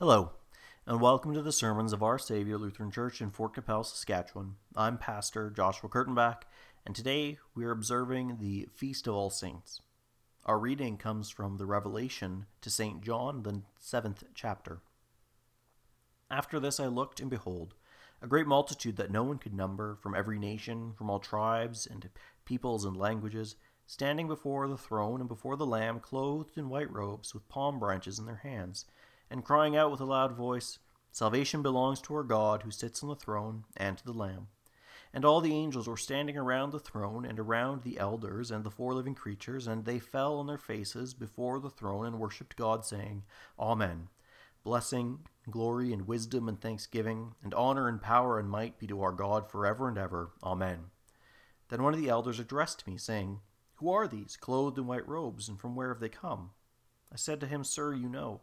Hello, and welcome to the sermons of Our Savior Lutheran Church in Fort Qu'Appelle, Saskatchewan. I'm Pastor Joshua Kurtenbach, and today we are observing the Feast of All Saints. Our reading comes from the Revelation to St. John, the seventh chapter. After this I looked, and behold, a great multitude that no one could number, from every nation, from all tribes and peoples and languages, standing before the throne and before the Lamb, clothed in white robes, with palm branches in their hands and crying out with a loud voice, Salvation belongs to our God who sits on the throne and to the Lamb. And all the angels were standing around the throne and around the elders and the four living creatures, and they fell on their faces before the throne and worshipped God, saying, Amen. Blessing, glory, and wisdom, and thanksgiving, and honor, and power, and might be to our God forever and ever. Amen. Then one of the elders addressed me, saying, Who are these, clothed in white robes, and from where have they come? I said to him, Sir, you know.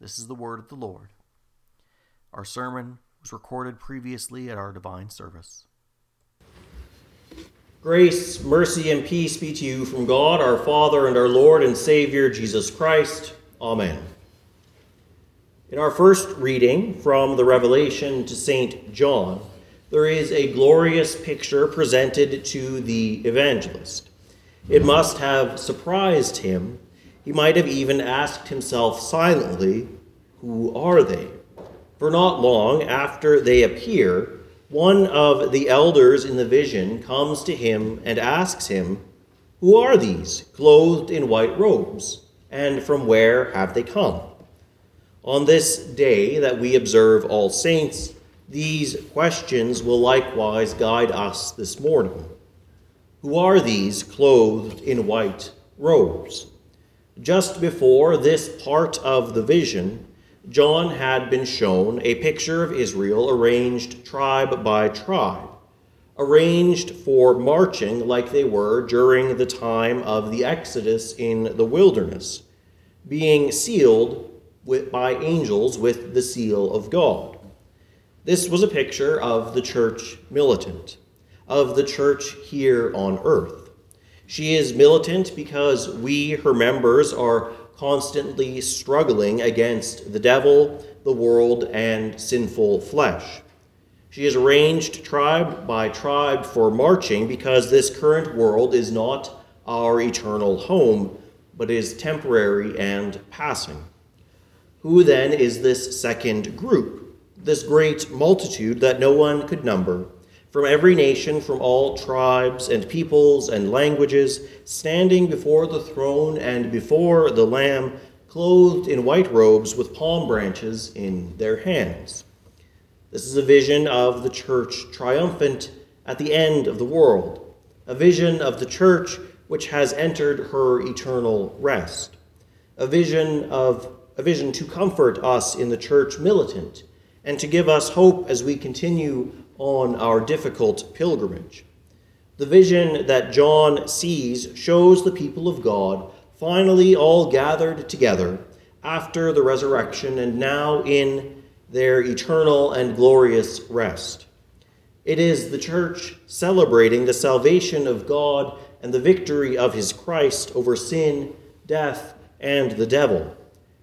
This is the word of the Lord. Our sermon was recorded previously at our divine service. Grace, mercy, and peace be to you from God, our Father, and our Lord and Savior, Jesus Christ. Amen. In our first reading from the Revelation to St. John, there is a glorious picture presented to the evangelist. It must have surprised him he might have even asked himself silently, Who are they? For not long after they appear, one of the elders in the vision comes to him and asks him, Who are these, clothed in white robes, and from where have they come? On this day that we observe All Saints, these questions will likewise guide us this morning. Who are these clothed in white robes? Just before this part of the vision, John had been shown a picture of Israel arranged tribe by tribe, arranged for marching like they were during the time of the Exodus in the wilderness, being sealed with, by angels with the seal of God. This was a picture of the church militant, of the church here on earth. She is militant because we, her members, are constantly struggling against the devil, the world, and sinful flesh. She is arranged tribe by tribe for marching because this current world is not our eternal home, but is temporary and passing. Who then is this second group, this great multitude that no one could number? From every nation, from all tribes and peoples and languages, standing before the throne and before the Lamb, clothed in white robes with palm branches in their hands. This is a vision of the church triumphant at the end of the world, a vision of the church which has entered her eternal rest, a vision of a vision to comfort us in the church militant and to give us hope as we continue on our difficult pilgrimage. The vision that John sees shows the people of God finally all gathered together after the resurrection and now in their eternal and glorious rest. It is the church celebrating the salvation of God and the victory of his Christ over sin, death, and the devil.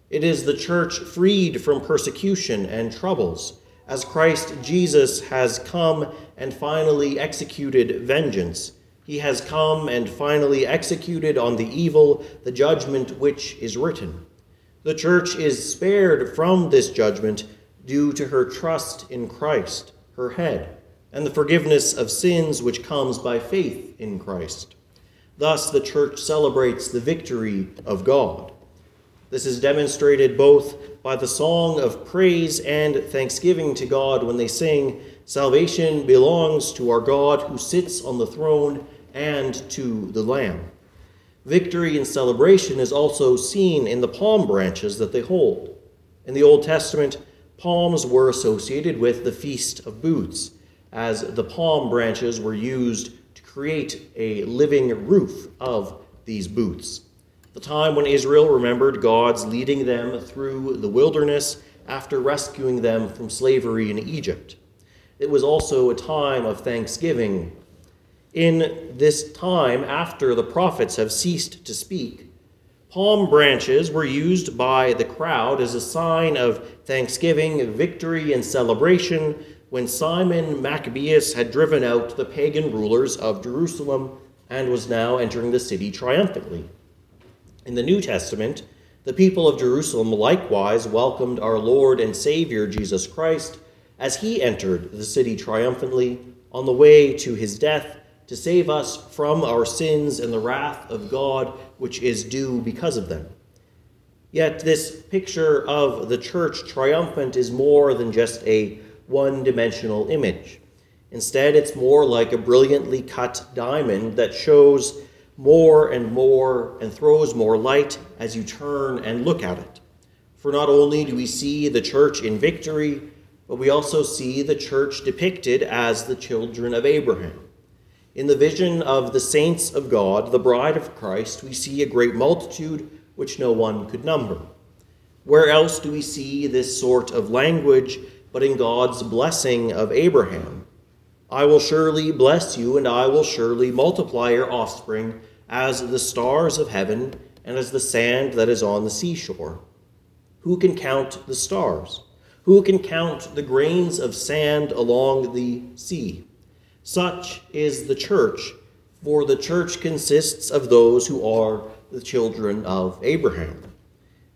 It is the church freed from persecution and troubles as Christ Jesus has come and finally executed vengeance. He has come and finally executed on the evil the judgment which is written. The church is spared from this judgment due to her trust in Christ, her head, and the forgiveness of sins which comes by faith in Christ. Thus, the church celebrates the victory of God. This is demonstrated both by the song of praise and thanksgiving to God when they sing, Salvation belongs to our God who sits on the throne and to the Lamb. Victory and celebration is also seen in the palm branches that they hold. In the Old Testament, palms were associated with the Feast of Booths, as the palm branches were used to create a living roof of these booths. The time when Israel remembered God's leading them through the wilderness after rescuing them from slavery in Egypt. It was also a time of thanksgiving. In this time, after the prophets have ceased to speak, palm branches were used by the crowd as a sign of thanksgiving, victory, and celebration when Simon Maccabeus had driven out the pagan rulers of Jerusalem and was now entering the city triumphantly. In the New Testament, the people of Jerusalem likewise welcomed our Lord and Savior Jesus Christ as he entered the city triumphantly on the way to his death to save us from our sins and the wrath of God which is due because of them. Yet this picture of the church triumphant is more than just a one dimensional image. Instead, it's more like a brilliantly cut diamond that shows more and more and throws more light as you turn and look at it. For not only do we see the church in victory, but we also see the church depicted as the children of Abraham. In the vision of the saints of God, the bride of Christ, we see a great multitude which no one could number. Where else do we see this sort of language but in God's blessing of Abraham? I will surely bless you, and I will surely multiply your offspring as the stars of heaven and as the sand that is on the seashore. Who can count the stars? Who can count the grains of sand along the sea? Such is the church, for the church consists of those who are the children of Abraham.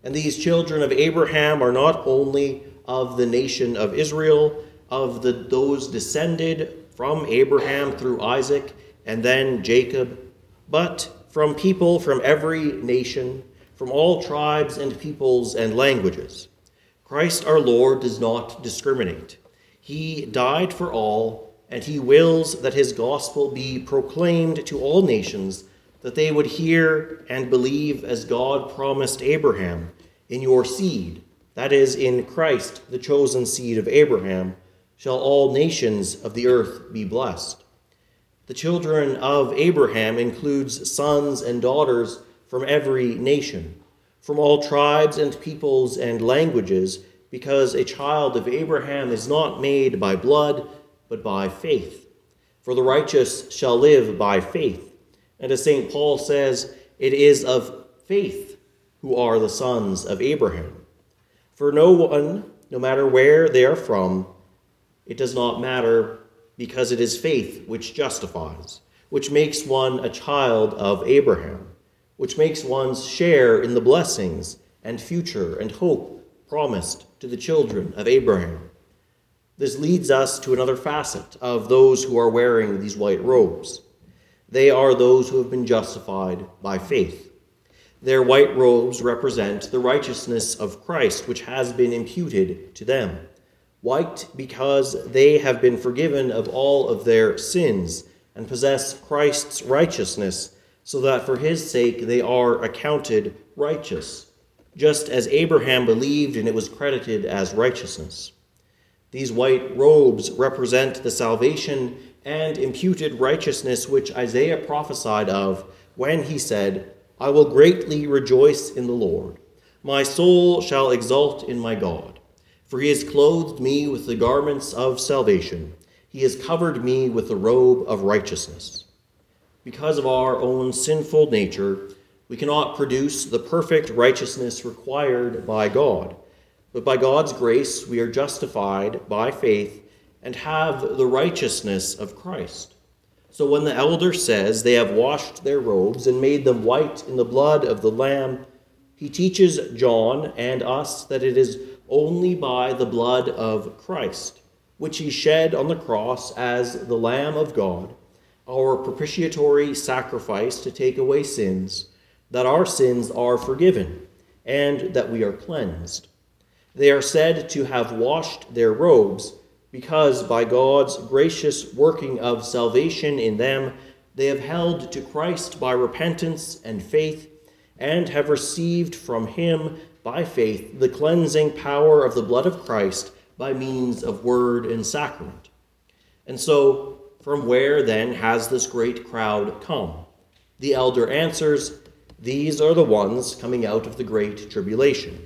And these children of Abraham are not only of the nation of Israel, of the, those descended from Abraham through Isaac and then Jacob, but from people from every nation, from all tribes and peoples and languages. Christ our Lord does not discriminate. He died for all, and he wills that his gospel be proclaimed to all nations, that they would hear and believe as God promised Abraham, in your seed, that is, in Christ, the chosen seed of Abraham, shall all nations of the earth be blessed. The children of Abraham includes sons and daughters from every nation from all tribes and peoples and languages, because a child of Abraham is not made by blood, but by faith. For the righteous shall live by faith. And as St. Paul says, it is of faith who are the sons of Abraham. For no one, no matter where they are from, it does not matter because it is faith which justifies, which makes one a child of Abraham which makes one's share in the blessings and future and hope promised to the children of Abraham. This leads us to another facet of those who are wearing these white robes. They are those who have been justified by faith. Their white robes represent the righteousness of Christ, which has been imputed to them. White because they have been forgiven of all of their sins and possess Christ's righteousness so that for his sake they are accounted righteous, just as Abraham believed and it was credited as righteousness. These white robes represent the salvation and imputed righteousness which Isaiah prophesied of when he said, I will greatly rejoice in the Lord. My soul shall exult in my God, for he has clothed me with the garments of salvation. He has covered me with the robe of righteousness because of our own sinful nature, we cannot produce the perfect righteousness required by God. But by God's grace, we are justified by faith and have the righteousness of Christ. So when the elder says they have washed their robes and made them white in the blood of the Lamb, he teaches John and us that it is only by the blood of Christ, which he shed on the cross as the Lamb of God our propitiatory sacrifice to take away sins, that our sins are forgiven, and that we are cleansed. They are said to have washed their robes, because by God's gracious working of salvation in them, they have held to Christ by repentance and faith, and have received from him by faith the cleansing power of the blood of Christ by means of word and sacrament. And so, from where then has this great crowd come? The elder answers, These are the ones coming out of the great tribulation.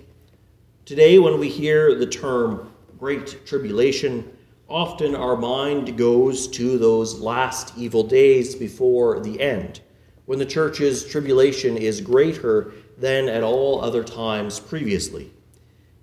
Today, when we hear the term great tribulation, often our mind goes to those last evil days before the end, when the church's tribulation is greater than at all other times previously.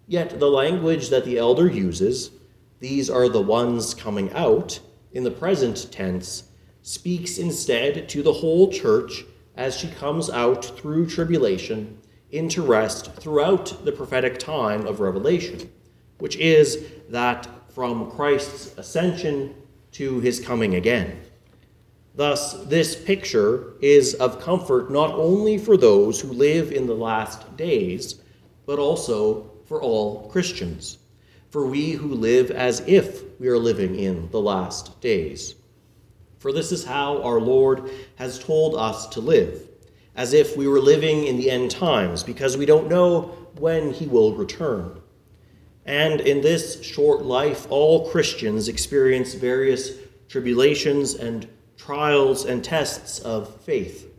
Yet the language that the elder uses, these are the ones coming out, in the present tense, speaks instead to the whole church as she comes out through tribulation into rest throughout the prophetic time of Revelation, which is that from Christ's ascension to his coming again. Thus, this picture is of comfort not only for those who live in the last days, but also for all Christians, for we who live as if we are living in the last days. For this is how our Lord has told us to live, as if we were living in the end times, because we don't know when he will return. And in this short life, all Christians experience various tribulations and trials and tests of faith.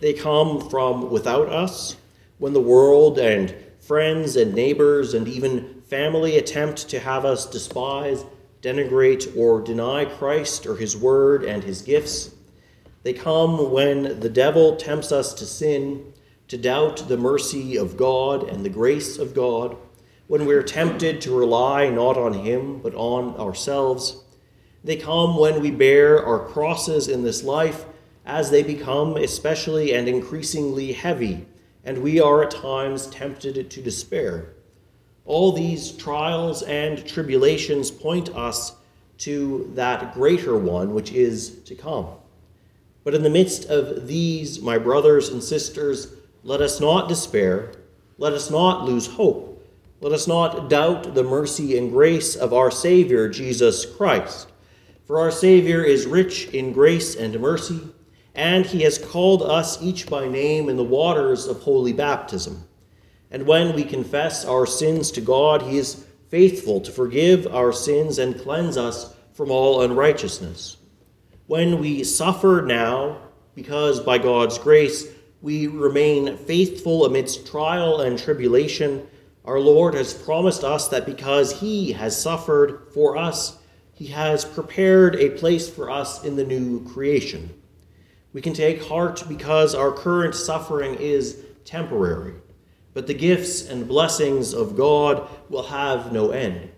They come from without us, when the world and friends and neighbors and even family attempt to have us despise, denigrate, or deny Christ or his word and his gifts. They come when the devil tempts us to sin, to doubt the mercy of God and the grace of God when we're tempted to rely not on Him, but on ourselves. They come when we bear our crosses in this life, as they become especially and increasingly heavy, and we are at times tempted to despair. All these trials and tribulations point us to that greater one which is to come. But in the midst of these, my brothers and sisters, let us not despair, let us not lose hope let us not doubt the mercy and grace of our Savior, Jesus Christ. For our Savior is rich in grace and mercy, and he has called us each by name in the waters of holy baptism. And when we confess our sins to God, he is faithful to forgive our sins and cleanse us from all unrighteousness. When we suffer now, because by God's grace we remain faithful amidst trial and tribulation, our Lord has promised us that because he has suffered for us, he has prepared a place for us in the new creation. We can take heart because our current suffering is temporary, but the gifts and blessings of God will have no end.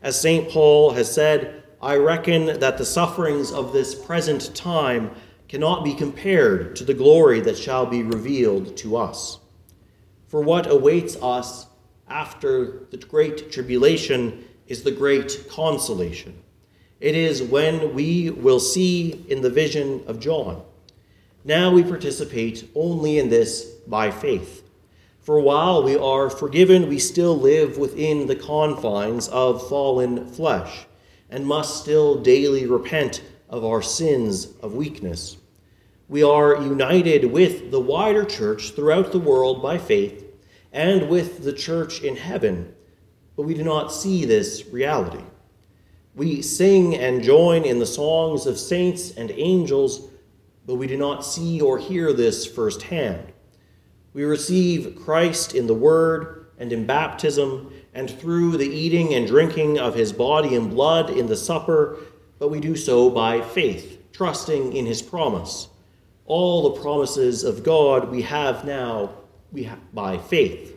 As St. Paul has said, I reckon that the sufferings of this present time cannot be compared to the glory that shall be revealed to us. For what awaits us after the great tribulation is the great consolation. It is when we will see in the vision of John. Now we participate only in this by faith. For while we are forgiven, we still live within the confines of fallen flesh and must still daily repent of our sins of weakness. We are united with the wider church throughout the world by faith and with the church in heaven, but we do not see this reality. We sing and join in the songs of saints and angels, but we do not see or hear this firsthand. We receive Christ in the Word and in baptism, and through the eating and drinking of his body and blood in the supper, but we do so by faith, trusting in his promise. All the promises of God we have now we by faith.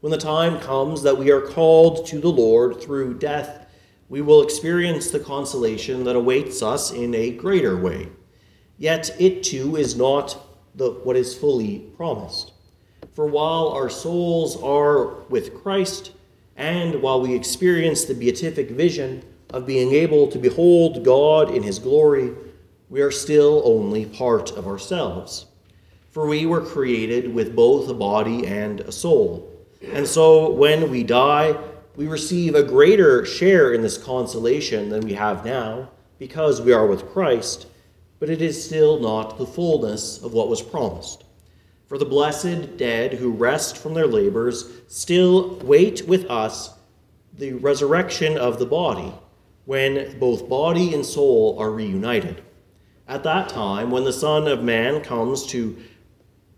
When the time comes that we are called to the Lord through death, we will experience the consolation that awaits us in a greater way. Yet it too is not the, what is fully promised. For while our souls are with Christ, and while we experience the beatific vision of being able to behold God in his glory, we are still only part of ourselves. For we were created with both a body and a soul. And so when we die, we receive a greater share in this consolation than we have now, because we are with Christ, but it is still not the fullness of what was promised. For the blessed dead who rest from their labors still wait with us the resurrection of the body, when both body and soul are reunited. At that time, when the Son of Man comes to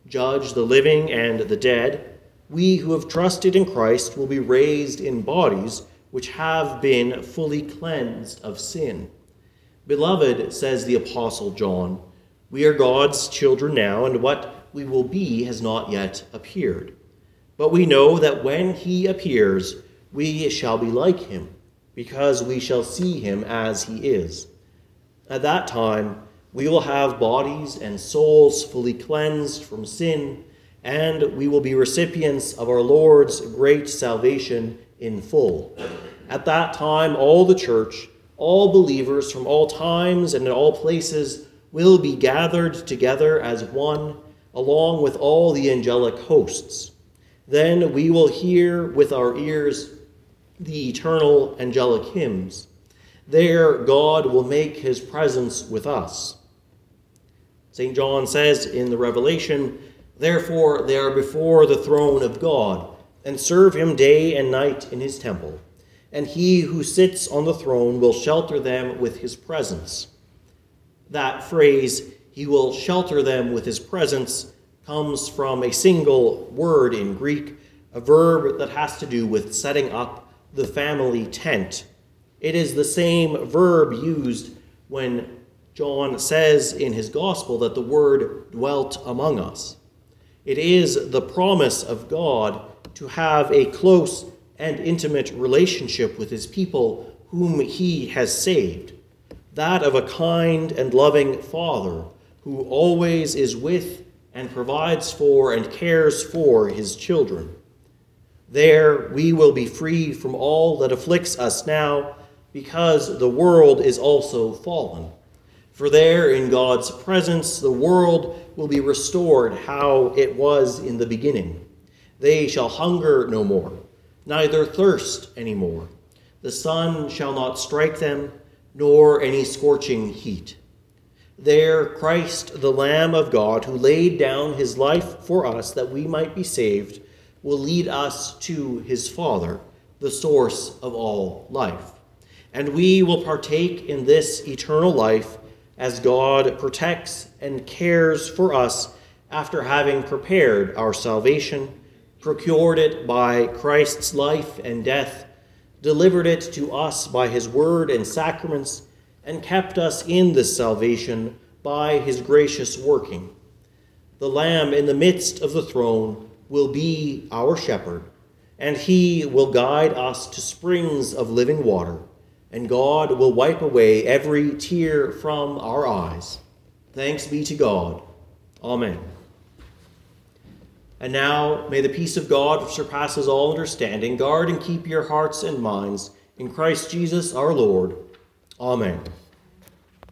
judge the living and the dead, we who have trusted in Christ will be raised in bodies which have been fully cleansed of sin. Beloved, says the Apostle John, we are God's children now, and what we will be has not yet appeared. But we know that when he appears, we shall be like him, because we shall see him as he is. At that time, we will have bodies and souls fully cleansed from sin, and we will be recipients of our Lord's great salvation in full. At that time, all the church, all believers from all times and in all places, will be gathered together as one, along with all the angelic hosts. Then we will hear with our ears the eternal angelic hymns. There, God will make his presence with us. St. John says in the Revelation, Therefore they are before the throne of God, and serve him day and night in his temple. And he who sits on the throne will shelter them with his presence that phrase, he will shelter them with his presence, comes from a single word in Greek, a verb that has to do with setting up the family tent. It is the same verb used when John says in his gospel that the word dwelt among us. It is the promise of God to have a close and intimate relationship with his people whom he has saved that of a kind and loving Father who always is with and provides for and cares for his children. There we will be free from all that afflicts us now, because the world is also fallen. For there, in God's presence, the world will be restored how it was in the beginning. They shall hunger no more, neither thirst any more. The sun shall not strike them nor any scorching heat. There, Christ, the Lamb of God, who laid down his life for us that we might be saved, will lead us to his Father, the source of all life. And we will partake in this eternal life as God protects and cares for us after having prepared our salvation, procured it by Christ's life and death delivered it to us by his word and sacraments, and kept us in this salvation by his gracious working. The Lamb in the midst of the throne will be our shepherd, and he will guide us to springs of living water, and God will wipe away every tear from our eyes. Thanks be to God. Amen. And now may the peace of God, which surpasses all understanding, guard and keep your hearts and minds in Christ Jesus our Lord. Amen.